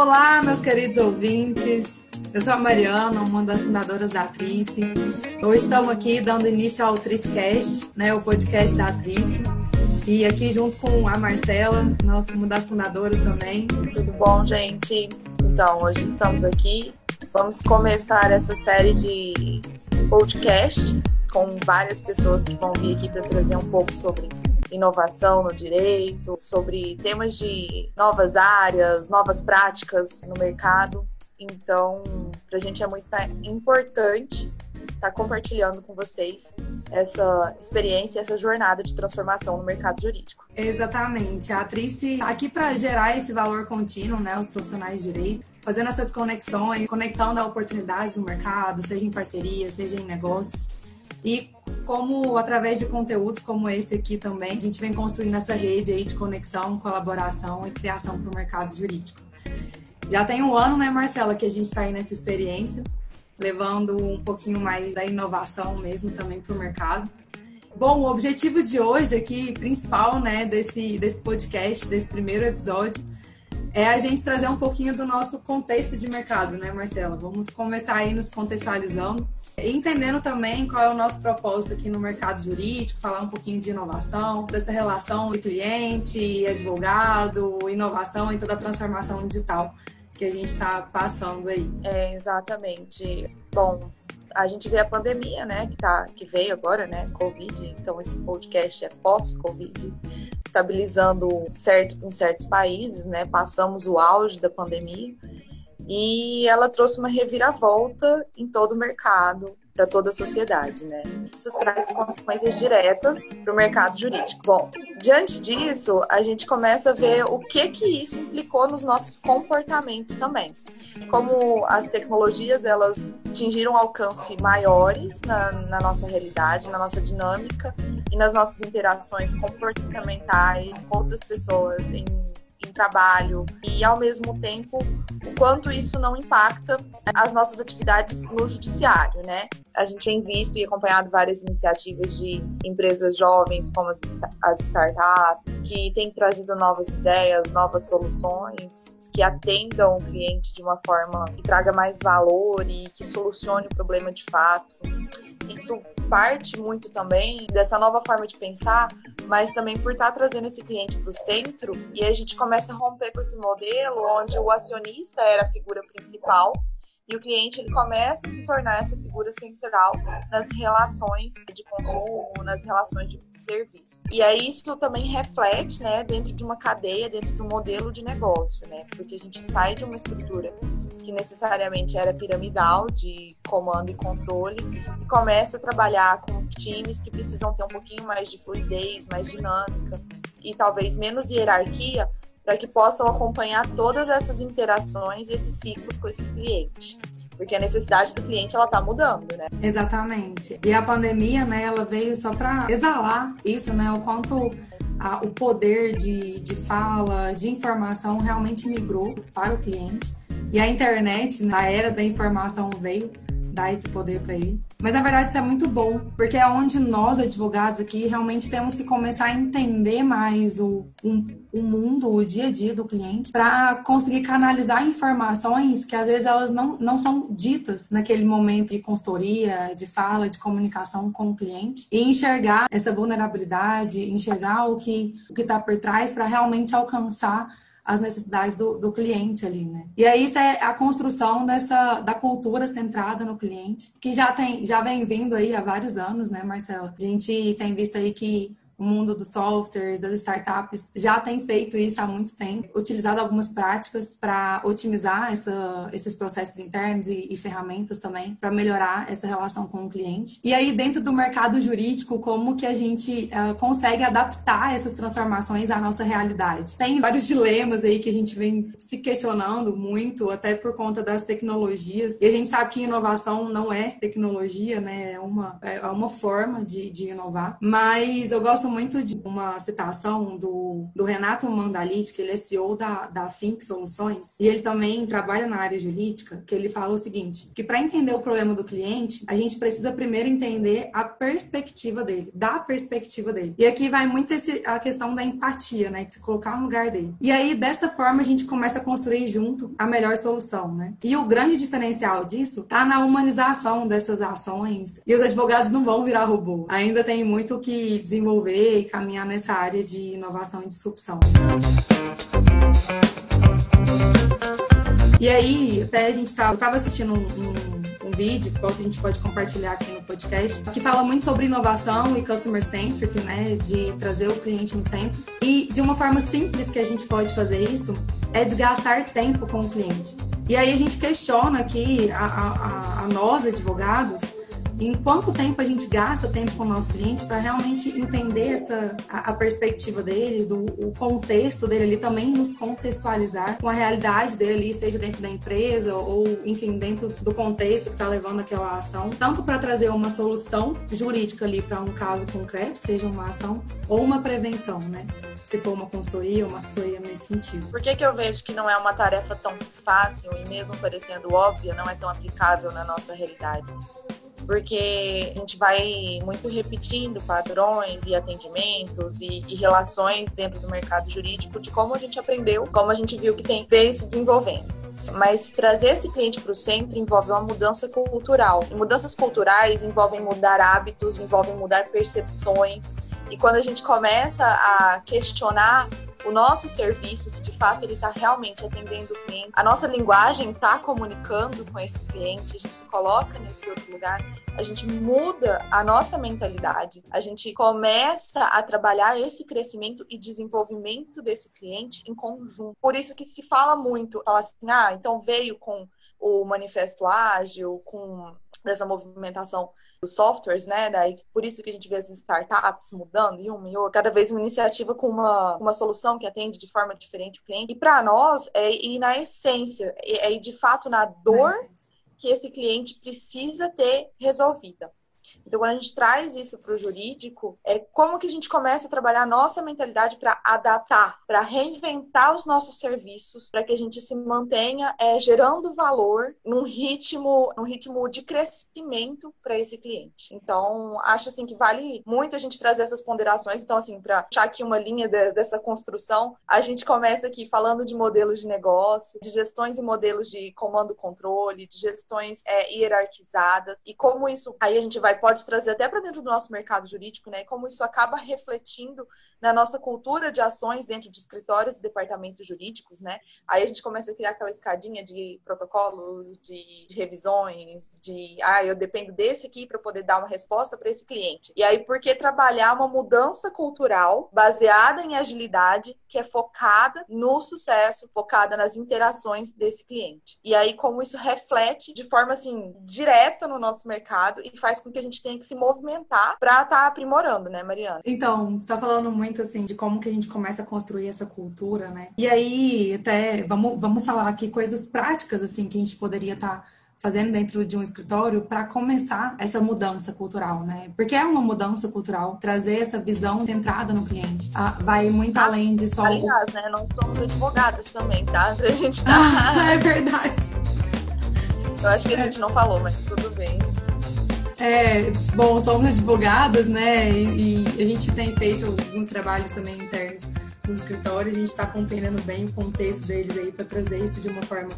Olá, meus queridos ouvintes. Eu sou a Mariana, uma das fundadoras da Atrice. Hoje estamos aqui dando início ao Tricecast, né, o podcast da Atrice. E aqui junto com a Marcela, nós uma das fundadoras também. Tudo bom, gente? Então, hoje estamos aqui. Vamos começar essa série de podcasts com várias pessoas que vão vir aqui para trazer um pouco sobre inovação no direito, sobre temas de novas áreas, novas práticas no mercado. Então, para a gente é muito importante estar tá compartilhando com vocês essa experiência, essa jornada de transformação no mercado jurídico. Exatamente. A atriz aqui para gerar esse valor contínuo, né, os profissionais de direito, fazendo essas conexões, conectando a oportunidades no mercado, seja em parceria, seja em negócios. E como através de conteúdos como esse aqui também, a gente vem construindo essa rede aí de conexão, colaboração e criação para o mercado jurídico. Já tem um ano, né, Marcela, que a gente está aí nessa experiência, levando um pouquinho mais da inovação mesmo também para o mercado. Bom, o objetivo de hoje aqui, principal, né, desse, desse podcast, desse primeiro episódio, é a gente trazer um pouquinho do nosso contexto de mercado, né, Marcela? Vamos começar aí nos contextualizando entendendo também qual é o nosso propósito aqui no mercado jurídico, falar um pouquinho de inovação, dessa relação de cliente e advogado, inovação e toda a transformação digital que a gente está passando aí. É, exatamente. Bom, a gente vê a pandemia, né, que, tá, que veio agora, né, Covid, então esse podcast é pós-Covid, estabilizando certo, em certos países, né, passamos o auge da pandemia, e ela trouxe uma reviravolta em todo o mercado, para toda a sociedade, né? Isso traz consequências diretas para o mercado jurídico. Bom, diante disso, a gente começa a ver o que que isso implicou nos nossos comportamentos também. Como as tecnologias elas atingiram alcance maiores na, na nossa realidade, na nossa dinâmica e nas nossas interações comportamentais com outras pessoas em trabalho e, ao mesmo tempo, o quanto isso não impacta as nossas atividades no judiciário, né? A gente tem visto e acompanhado várias iniciativas de empresas jovens, como as, as startups, que têm trazido novas ideias, novas soluções que atendam o cliente de uma forma que traga mais valor e que solucione o problema de fato. Isso parte muito também dessa nova forma de pensar, mas também por estar trazendo esse cliente para o centro e a gente começa a romper com esse modelo onde o acionista era a figura principal e o cliente ele começa a se tornar essa figura central nas relações de consumo, nas relações de serviço. E aí isso também reflete, né, dentro de uma cadeia, dentro de um modelo de negócio, né? Porque a gente sai de uma estrutura que necessariamente era piramidal de comando e controle e começa a trabalhar com times que precisam ter um pouquinho mais de fluidez, mais dinâmica e talvez menos hierarquia para que possam acompanhar todas essas interações e esses ciclos com esse cliente porque a necessidade do cliente ela tá mudando, né? Exatamente. E a pandemia, né, ela veio só para exalar isso, né, o quanto a, o poder de, de fala, de informação realmente migrou para o cliente. E a internet, na era da informação, veio dar esse poder para ele. Mas na verdade isso é muito bom, porque é onde nós, advogados aqui, realmente temos que começar a entender mais o, o, o mundo, o dia a dia do cliente, para conseguir canalizar informações que às vezes elas não, não são ditas naquele momento de consultoria, de fala, de comunicação com o cliente, e enxergar essa vulnerabilidade, enxergar o que o está por trás para realmente alcançar as necessidades do, do cliente ali, né? E aí isso é a construção dessa da cultura centrada no cliente, que já tem, já vem vindo aí há vários anos, né, Marcela? A gente tem visto aí que o mundo dos softwares, das startups, já tem feito isso há muito tempo, utilizado algumas práticas para otimizar essa, esses processos internos e, e ferramentas também para melhorar essa relação com o cliente. E aí, dentro do mercado jurídico, como que a gente uh, consegue adaptar essas transformações à nossa realidade? Tem vários dilemas aí que a gente vem se questionando muito, até por conta das tecnologias. E a gente sabe que inovação não é tecnologia, né? É uma, é uma forma de, de inovar. Mas eu gosto gosto muito de uma citação do, do Renato Mandalit, que ele é CEO da, da Think Soluções, e ele também trabalha na área jurídica, que ele fala o seguinte, que para entender o problema do cliente, a gente precisa primeiro entender a perspectiva dele, da perspectiva dele. E aqui vai muito esse, a questão da empatia, né, de se colocar no lugar dele. E aí, dessa forma, a gente começa a construir junto a melhor solução, né? E o grande diferencial disso tá na humanização dessas ações. E os advogados não vão virar robô. Ainda tem muito que desenvolver e caminhar nessa área de inovação e disrupção. E aí, até a gente tava, eu tava assistindo um, um, um vídeo, que a gente pode compartilhar aqui no podcast, que fala muito sobre inovação e customer centric, né? De trazer o cliente no centro. E de uma forma simples que a gente pode fazer isso é de gastar tempo com o cliente. E aí a gente questiona aqui a, a, a nós, advogados, em quanto tempo a gente gasta tempo com o nosso cliente para realmente entender essa a, a, perspectiva dele, do o contexto dele ali, também nos contextualizar com a realidade dele ali, seja dentro da empresa ou, enfim, dentro do contexto que está levando aquela ação, tanto para trazer uma solução jurídica ali para um caso concreto, seja uma ação, ou uma prevenção, né? Se for uma consultoria uma assessoria nesse sentido. Por que, que eu vejo que não é uma tarefa tão fácil e mesmo parecendo óbvia, não é tão aplicável na nossa realidade? Porque a gente vai muito repetindo padrões e atendimentos e, e, relações dentro do mercado jurídico de como a gente aprendeu, como a gente viu que tem veio se desenvolvendo. Mas trazer esse cliente para o centro envolve uma mudança cultural. E mudanças culturais envolvem mudar hábitos, envolvem mudar percepções. E quando a gente começa a questionar o nosso serviço, se de fato ele está realmente atendendo o cliente, a nossa linguagem está comunicando com esse cliente, a gente se coloca nesse outro lugar, a gente muda a nossa mentalidade, a gente começa a trabalhar esse crescimento e desenvolvimento desse cliente em conjunto. Por isso que se fala muito, fala assim, ah, então veio com o manifesto ágil, com dessa movimentação dos softwares, né? Daí, por isso que a gente vê as startups mudando e uma e outra, cada vez uma iniciativa com uma, uma solução que atende de forma diferente o cliente. E para nós é ir na essência, é ir de fato na dor que esse cliente precisa ter resolvida. Então, quando a gente traz isso para o jurídico, é como que a gente começa a trabalhar a nossa mentalidade para adaptar, para reinventar os nossos serviços, para que a gente se mantenha é, gerando valor num ritmo, num ritmo de crescimento para esse cliente. Então, acho assim que vale muito a gente trazer essas ponderações. Então, assim, para achar aqui uma linha de, dessa construção, a gente começa aqui falando de modelos de negócio, de gestões e modelos de comando-controle, de gestões é, hierarquizadas e como isso aí a gente vai pode trazer até para dentro do nosso mercado jurídico, né? Como isso acaba refletindo na nossa cultura de ações dentro de escritórios e departamentos jurídicos, né? Aí a gente começa a criar aquela escadinha de protocolos, de, de revisões, de ah, eu dependo desse aqui para poder dar uma resposta para esse cliente. E aí, por que trabalhar uma mudança cultural baseada em agilidade, que é focada no sucesso, focada nas interações desse cliente? E aí, como isso reflete de forma assim direta no nosso mercado e faz com que a gente tenha que se movimentar para estar tá aprimorando, né, Mariana? Então, você está falando muito assim de como que a gente começa a construir essa cultura, né? E aí, até vamos, vamos falar aqui coisas práticas assim que a gente poderia estar tá fazendo dentro de um escritório para começar essa mudança cultural, né? Porque é uma mudança cultural, trazer essa visão centrada no cliente. Ah, vai muito além de só. Aliás, né? Não somos advogadas também, tá? Pra gente tá. Ah, é verdade. Eu acho que a gente não falou, mas tudo bem. É, bom, somos advogadas, né? E, e, a gente tem feito alguns trabalhos também internos nos escritórios, a gente está compreendendo bem o contexto deles aí para trazer isso de uma forma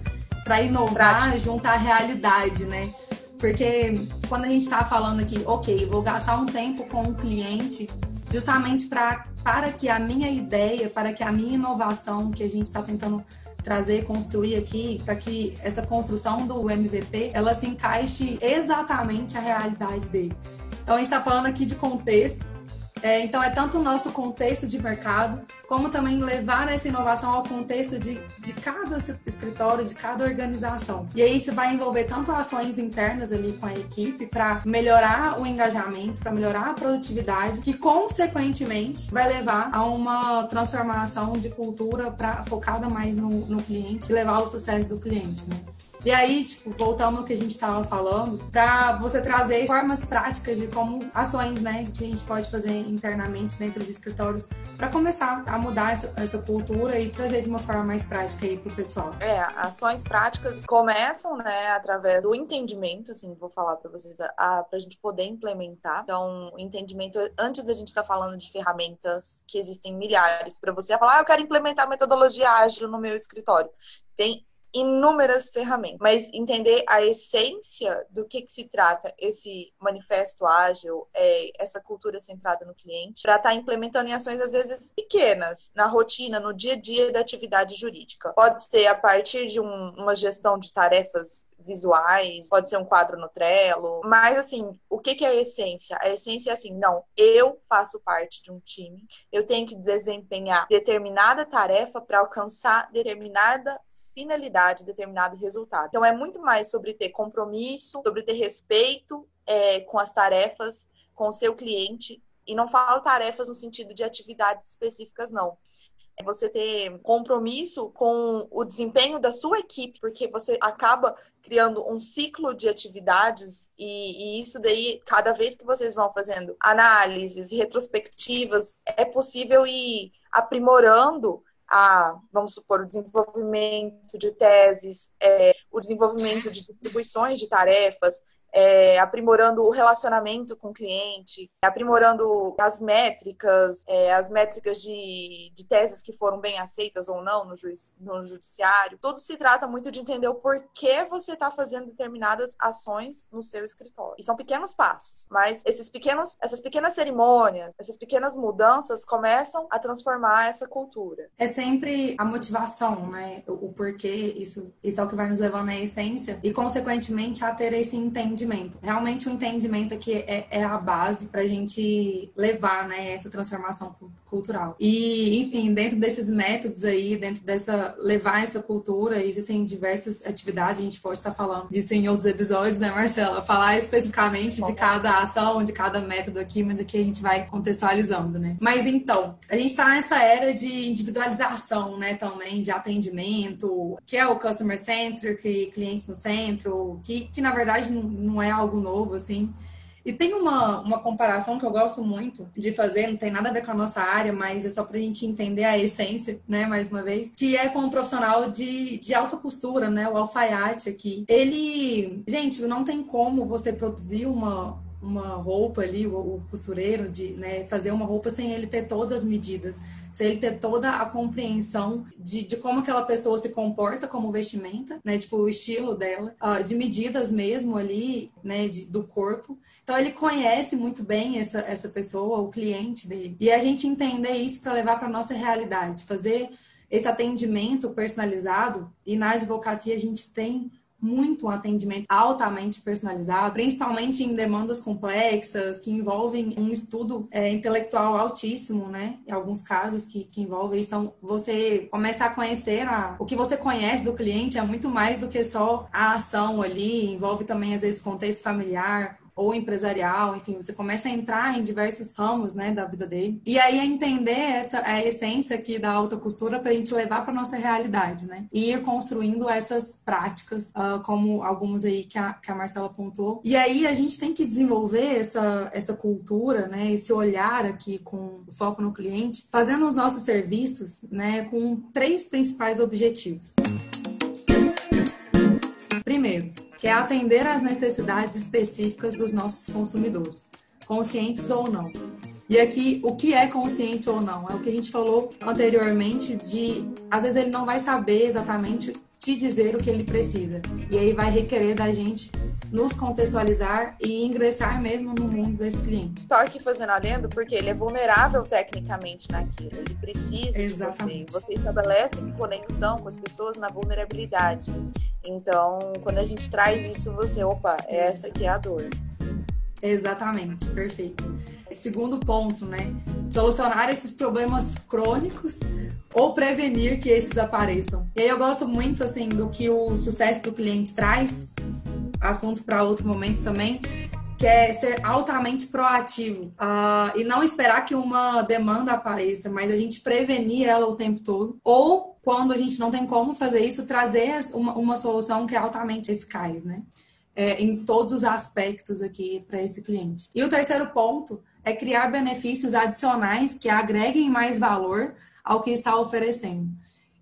para inovar, juntar a realidade, né? Porque quando a gente está falando aqui, ok, vou gastar um tempo com o cliente justamente pra, para que a minha ideia, para que a minha inovação que a gente está tentando trazer, construir aqui, para que essa construção do MVP ela se encaixe exatamente à realidade dele. Então a gente está falando aqui de contexto, é, então, é tanto o nosso contexto de mercado, como também levar essa inovação ao contexto de, de cada escritório, de cada organização. E aí isso vai envolver tanto ações internas ali com a equipe para melhorar o engajamento, para melhorar a produtividade, que consequentemente vai levar a uma transformação de cultura para focada mais no, no cliente e levar ao sucesso do cliente, né? E aí, tipo, voltando ao que a gente estava falando, para você trazer formas práticas de como ações, né, que a gente pode fazer internamente dentro de escritórios para começar a mudar essa, essa, cultura e trazer de uma forma mais prática aí pro pessoal. É, ações práticas começam, né, através do entendimento, assim, vou falar para vocês, para a gente poder implementar. Então, entendimento, antes da gente estar tá falando de ferramentas que existem milhares, para você falar, ah, eu quero implementar metodologia ágil no meu escritório. Tem inúmeras ferramentas, mas entender a essência do que, que se trata esse manifesto ágil, é, essa cultura centrada no cliente, para estar tá implementando em ações às vezes pequenas, na rotina, no dia a dia da atividade jurídica. Pode ser a partir de um, uma gestão de tarefas visuais, pode ser um quadro no Trello, mas assim, o que, que é a essência? A essência é assim, não, eu faço parte de um time, eu tenho que desempenhar determinada tarefa para alcançar determinada finalidade, determinado resultado. Então, é muito mais sobre ter compromisso, sobre ter respeito é, com as tarefas, com o seu cliente. E não falo tarefas no sentido de atividades específicas, não. É você ter compromisso com o desempenho da sua equipe, porque você acaba criando um ciclo de atividades e, e, isso daí, cada vez que vocês vão fazendo análises, retrospectivas, é possível ir aprimorando a, vamos supor, o desenvolvimento de teses, é, o desenvolvimento de distribuições de tarefas, é, aprimorando o relacionamento com o cliente, aprimorando as métricas, é, as métricas de, de teses que foram bem aceitas ou não no, juiz, no judiciário. Tudo se trata muito de entender o porquê você está fazendo determinadas ações no seu escritório. E são pequenos passos, mas esses pequenos, essas pequenas cerimônias, essas pequenas mudanças começam a transformar essa cultura. É sempre a motivação, né? O, o porquê, isso, isso é o que vai nos levando à essência e, consequentemente, a ter esse entendimento entendimento. Realmente o entendimento aqui é, é a base para a gente levar né, essa transformação cultural. E, enfim, dentro desses métodos aí, dentro dessa levar essa cultura, existem diversas atividades, a gente pode estar falando disso em outros episódios, né, Marcela? Falar especificamente de cada ação, de cada método aqui, mas aqui a gente vai contextualizando, né? Mas então, a gente está nessa era de individualização, né, também, de atendimento, que é o customer centric, cliente no centro, que, que na verdade não não é algo novo, assim. E tem uma, uma comparação que eu gosto muito de fazer, não tem nada a ver com a nossa área, mas é só para a gente entender a essência, né, mais uma vez, que é com um profissional de, de alta costura, né, o alfaiate aqui. Ele, gente, não tem como você produzir uma, uma roupa ali, o, o, costureiro, de né, fazer uma roupa sem ele ter todas as medidas, sem ele ter toda a compreensão de, de como aquela pessoa se comporta como vestimenta, né, tipo o estilo dela, uh, de medidas mesmo ali, né, de, do corpo. Então ele conhece muito bem essa, essa pessoa, o cliente dele. E a gente entender isso para levar para nossa realidade, fazer esse atendimento personalizado. E na advocacia a gente tem muito um atendimento altamente personalizado, principalmente em demandas complexas que envolvem um estudo é, intelectual altíssimo, né? Em alguns casos que, que envolvem. Então, você começa a conhecer a, o que você conhece do cliente é muito mais do que só a ação ali, envolve também, às vezes, contexto familiar, ou empresarial, enfim, você começa a entrar em diversos ramos, né, da vida dele. E aí é entender essa a essência aqui da alta costura para a gente levar para nossa realidade, né? E ir construindo essas práticas, uh, como algumas aí que a, que a Marcela apontou. E aí a gente tem que desenvolver essa, essa cultura, né, esse olhar aqui com foco no cliente, fazendo os nossos serviços, né, com três principais objetivos. Primeiro, que é atender às necessidades específicas dos nossos consumidores, conscientes ou não. E aqui, o que é consciente ou não? É o que a gente falou anteriormente de, às vezes ele não vai saber exatamente te dizer o que ele precisa. E aí vai requerer da gente nos contextualizar e ingressar mesmo no mundo desse cliente. Só aqui fazendo adendo, porque ele é vulnerável tecnicamente naquilo, ele precisa Exatamente. de você. Você estabelece conexão com as pessoas na vulnerabilidade. Então, quando a gente traz isso, você, opa, essa aqui é a dor. Exatamente, perfeito. Segundo ponto, né? Solucionar esses problemas crônicos ou prevenir que esses apareçam. E aí eu gosto muito, assim, do que o sucesso do cliente traz, assunto para outro momento também, que é ser altamente proativo uh, e não esperar que uma demanda apareça, mas a gente prevenir ela o tempo todo, ou quando a gente não tem como fazer isso, trazer uma, uma solução que é altamente eficaz, né? É, em todos os aspectos aqui para esse cliente. E o terceiro ponto é criar benefícios adicionais que agreguem mais valor ao que está oferecendo.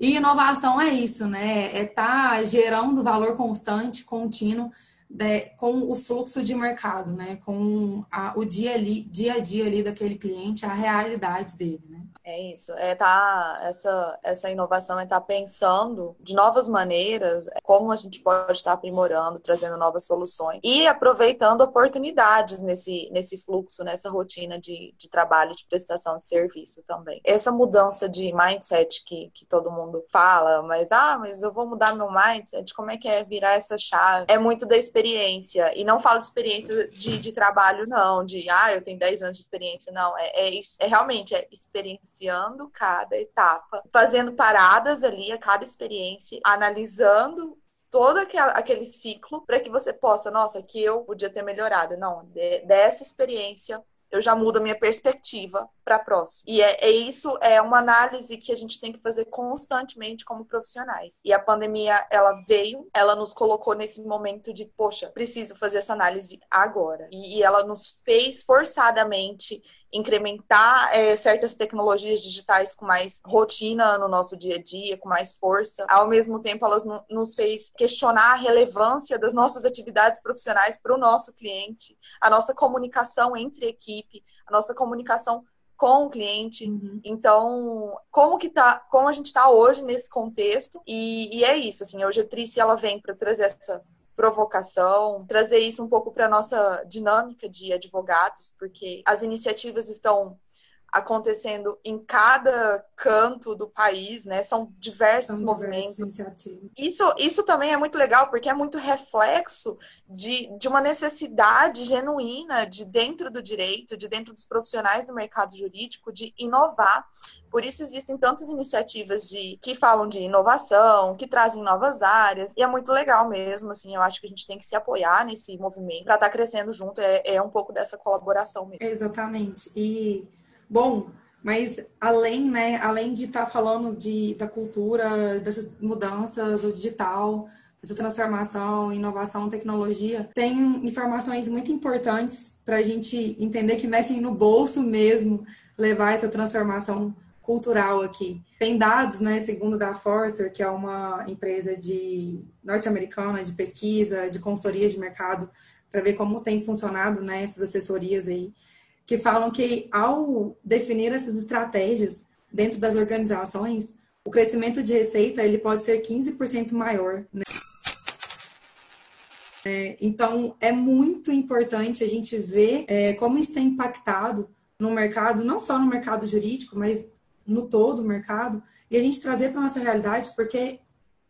E inovação é isso, né? É estar tá gerando valor constante, contínuo, né? com o fluxo de mercado, né? Com a, o dia, ali, dia a dia ali daquele cliente, a realidade dele, né? É isso, é tá essa essa inovação é estar tá pensando de novas maneiras, como a gente pode estar aprimorando, trazendo novas soluções e aproveitando oportunidades nesse nesse fluxo, nessa rotina de, de trabalho, de prestação de serviço também. Essa mudança de mindset que, que todo mundo fala, mas ah, mas eu vou mudar meu mindset, como é que é virar essa chave? É muito da experiência e não falo de experiência de, de trabalho não, de ah, eu tenho 10 anos de experiência, não, é, é, é realmente é experiência vivenciando cada etapa, fazendo paradas ali a cada experiência, analisando todo aquele ciclo para que você possa, nossa, aqui eu podia ter melhorado. Não, de, dessa experiência eu já mudo a minha perspectiva para a próxima. E é, é, isso, é uma análise que a gente tem que fazer constantemente como profissionais. E a pandemia, ela veio, ela nos colocou nesse momento de, poxa, preciso fazer essa análise agora. E, e ela nos fez forçadamente incrementar é, certas tecnologias digitais com mais rotina no nosso dia a dia, com mais força. Ao mesmo tempo, elas nos fez questionar a relevância das nossas atividades profissionais para o nosso cliente, a nossa comunicação entre equipe, a nossa comunicação com o cliente. Uhum. Então, como que tá, como a gente está hoje nesse contexto? E, e, é isso, assim, hoje a Trícia, ela vem para trazer essa provocação, trazer isso um pouco para a nossa dinâmica de advogados, porque as iniciativas estão acontecendo em cada canto do país, né? São diversos São movimentos. Isso, isso também é muito legal, porque é muito reflexo de, de uma necessidade genuína de dentro do direito, de dentro dos profissionais do mercado jurídico, de inovar. Por isso existem tantas iniciativas de que falam de inovação, que trazem novas áreas, e é muito legal mesmo, assim, eu acho que a gente tem que se apoiar nesse movimento para estar tá crescendo junto, é, é um pouco dessa colaboração mesmo. Exatamente. E Bom, mas além, né, além de estar tá falando de, da cultura, dessas mudanças, do digital, dessa transformação, inovação, tecnologia, tem informações muito importantes para a gente entender que mexem no bolso mesmo, levar essa transformação cultural aqui. Tem dados, né, segundo da Forrester, que é uma empresa de norte-americana de pesquisa, de consultoria de mercado, para ver como tem funcionado, né, essas assessorias aí que falam que ao definir essas estratégias dentro das organizações, o crescimento de receita ele pode ser 15% maior. Né? É, então, é muito importante a gente ver é, como isso tem impactado no mercado, não só no mercado jurídico, mas no todo o mercado, e a gente trazer para a nossa realidade, porque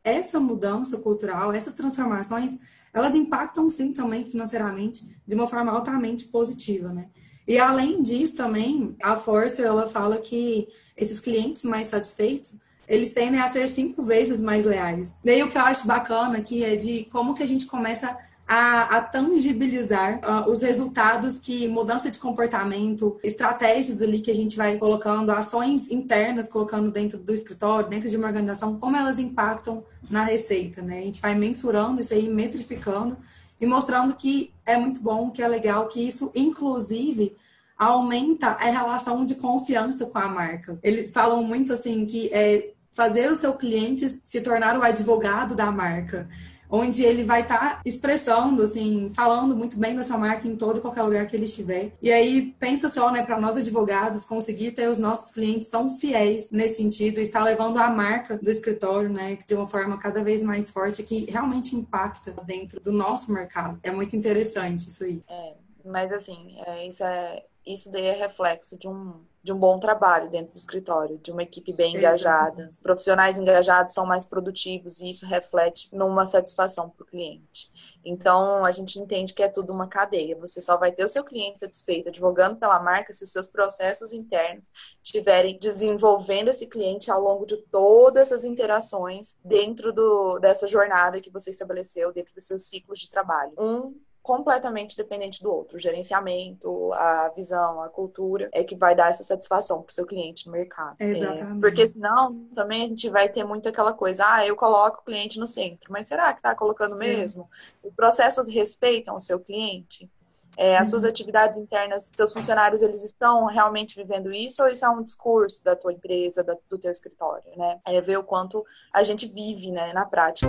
essa mudança cultural, essas transformações, elas impactam sim também financeiramente de uma forma altamente positiva, né? E além disso também, a Forrester ela fala que esses clientes mais satisfeitos, eles tendem a ser cinco vezes mais leais. Daí o que eu acho bacana aqui é de como que a gente começa a, a tangibilizar uh, os resultados que mudança de comportamento, estratégias ali que a gente vai colocando, ações internas colocando dentro do escritório, dentro de uma organização, como elas impactam na receita, né? A gente vai mensurando isso aí, metrificando e mostrando que é muito bom, que é legal, que isso, inclusive, aumenta a relação de confiança com a marca. Eles falam muito assim que é fazer o seu cliente se tornar o advogado da marca onde ele vai estar tá expressando, assim, falando muito bem da sua marca em todo e qualquer lugar que ele estiver. E aí, pensa só, né, para nós advogados, conseguir ter os nossos clientes tão fiéis nesse sentido, estar levando a marca do escritório, né, de uma forma cada vez mais forte, que realmente impacta dentro do nosso mercado. É muito interessante isso aí. É, mas assim, é, isso é isso daí é reflexo de um, de um bom trabalho dentro do escritório, de uma equipe bem engajada. Profissionais engajados são mais produtivos e isso reflete numa satisfação para o cliente. Então, a gente entende que é tudo uma cadeia. Você só vai ter o seu cliente satisfeito advogando pela marca se os seus processos internos estiverem desenvolvendo esse cliente ao longo de todas as interações dentro do, dessa jornada que você estabeleceu, dentro dos seus ciclos de trabalho. Um completamente dependente do outro. O gerenciamento, a visão, a cultura é que vai dar essa satisfação para o seu cliente no mercado. É, exatamente. É, porque senão também a gente vai ter muito aquela coisa, ah, eu coloco o cliente no centro, mas será que está colocando Sim. mesmo? Os processos respeitam o seu cliente? É, as suas uhum. atividades internas, seus funcionários, eles estão realmente vivendo isso ou isso é um discurso da tua empresa, da, do teu escritório, né? É ver o quanto a gente vive, né, na prática.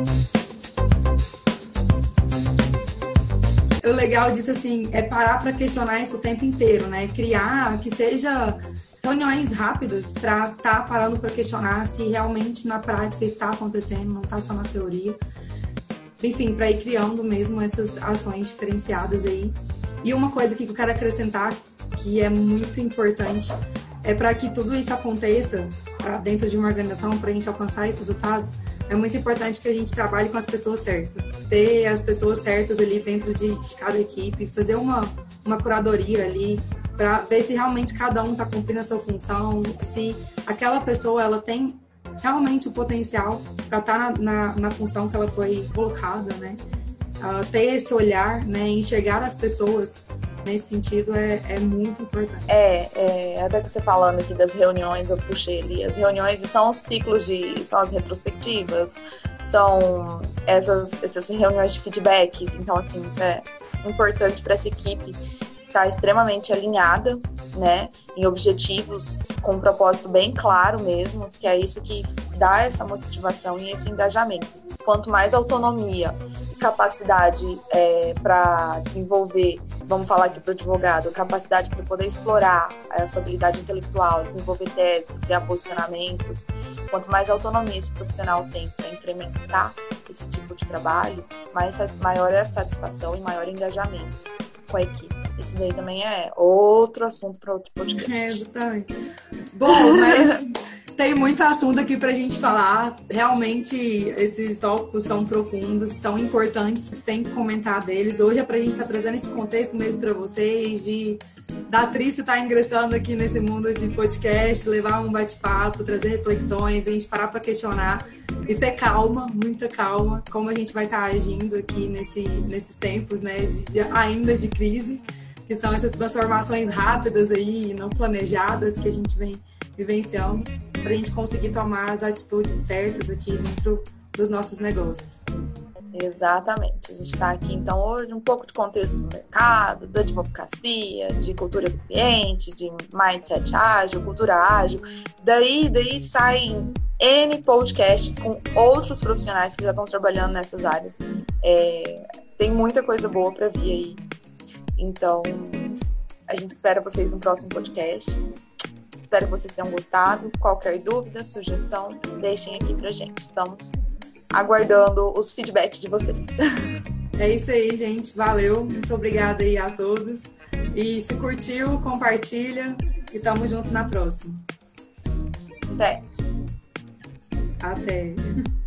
O legal disso, assim, é parar para questionar isso o tempo inteiro, né? Criar que seja reuniões rápidas para estar tá parando para questionar se realmente na prática está acontecendo, não está só na teoria. Enfim, para ir criando mesmo essas ações diferenciadas aí e uma coisa que eu quero acrescentar, que é muito importante, é para que tudo isso aconteça dentro de uma organização, para a gente alcançar esses resultados, é muito importante que a gente trabalhe com as pessoas certas. Ter as pessoas certas ali dentro de, de cada equipe, fazer uma, uma curadoria ali para ver se realmente cada um está cumprindo a sua função, se aquela pessoa ela tem realmente o potencial para estar tá na, na, na função que ela foi colocada, né? uh, ter esse olhar, né, enxergar as pessoas nesse sentido é, é muito importante. É, é, até que você falando aqui das reuniões, eu puxei ali, as reuniões são os ciclos de, são as retrospectivas, são essas, essas reuniões de feedbacks, então assim, isso é importante para essa equipe estar tá extremamente alinhada, né, em objetivos com um propósito bem claro mesmo, que é isso que dá essa motivação e esse engajamento. Quanto mais autonomia capacidade é, para desenvolver, vamos falar aqui para o advogado, capacidade para poder explorar a sua habilidade intelectual, desenvolver teses, criar posicionamentos. Quanto mais autonomia esse profissional tem para incrementar esse tipo de trabalho, mais, maior é a satisfação e maior engajamento com a equipe. Isso daí também é outro assunto para outro podcast. É, exatamente. Bom, mas tem muito assunto aqui para a gente falar. Realmente, esses tópicos são profundos, são importantes, tem que comentar deles. Hoje é para a gente estar tá trazendo esse contexto mesmo para vocês, de da atriz estar tá ingressando aqui nesse mundo de podcast, levar um bate-papo, trazer reflexões, a gente parar para questionar e ter calma, muita calma, como a gente vai estar tá agindo aqui nesse, nesses tempos, né, de, de, ainda de crise, que são essas transformações rápidas aí, não planejadas que a gente vem vivenciando para a gente conseguir tomar as atitudes certas aqui dentro dos nossos negócios. Exatamente. A gente está aqui, então, hoje, um pouco de contexto do mercado, da advocacia, de cultura do cliente, de mindset ágil, cultura ágil. Daí, daí saem N podcasts com outros profissionais que já estão trabalhando nessas áreas. É, tem muita coisa boa para vir aí. Então, a gente espera vocês no próximo podcast. Espero que vocês tenham gostado. Qualquer dúvida, sugestão, deixem aqui pra gente. Estamos aguardando os feedbacks de vocês. É isso aí, gente. Valeu. Muito obrigada aí a todos. E se curtiu, compartilha e tamo junto na próxima. Até. Até.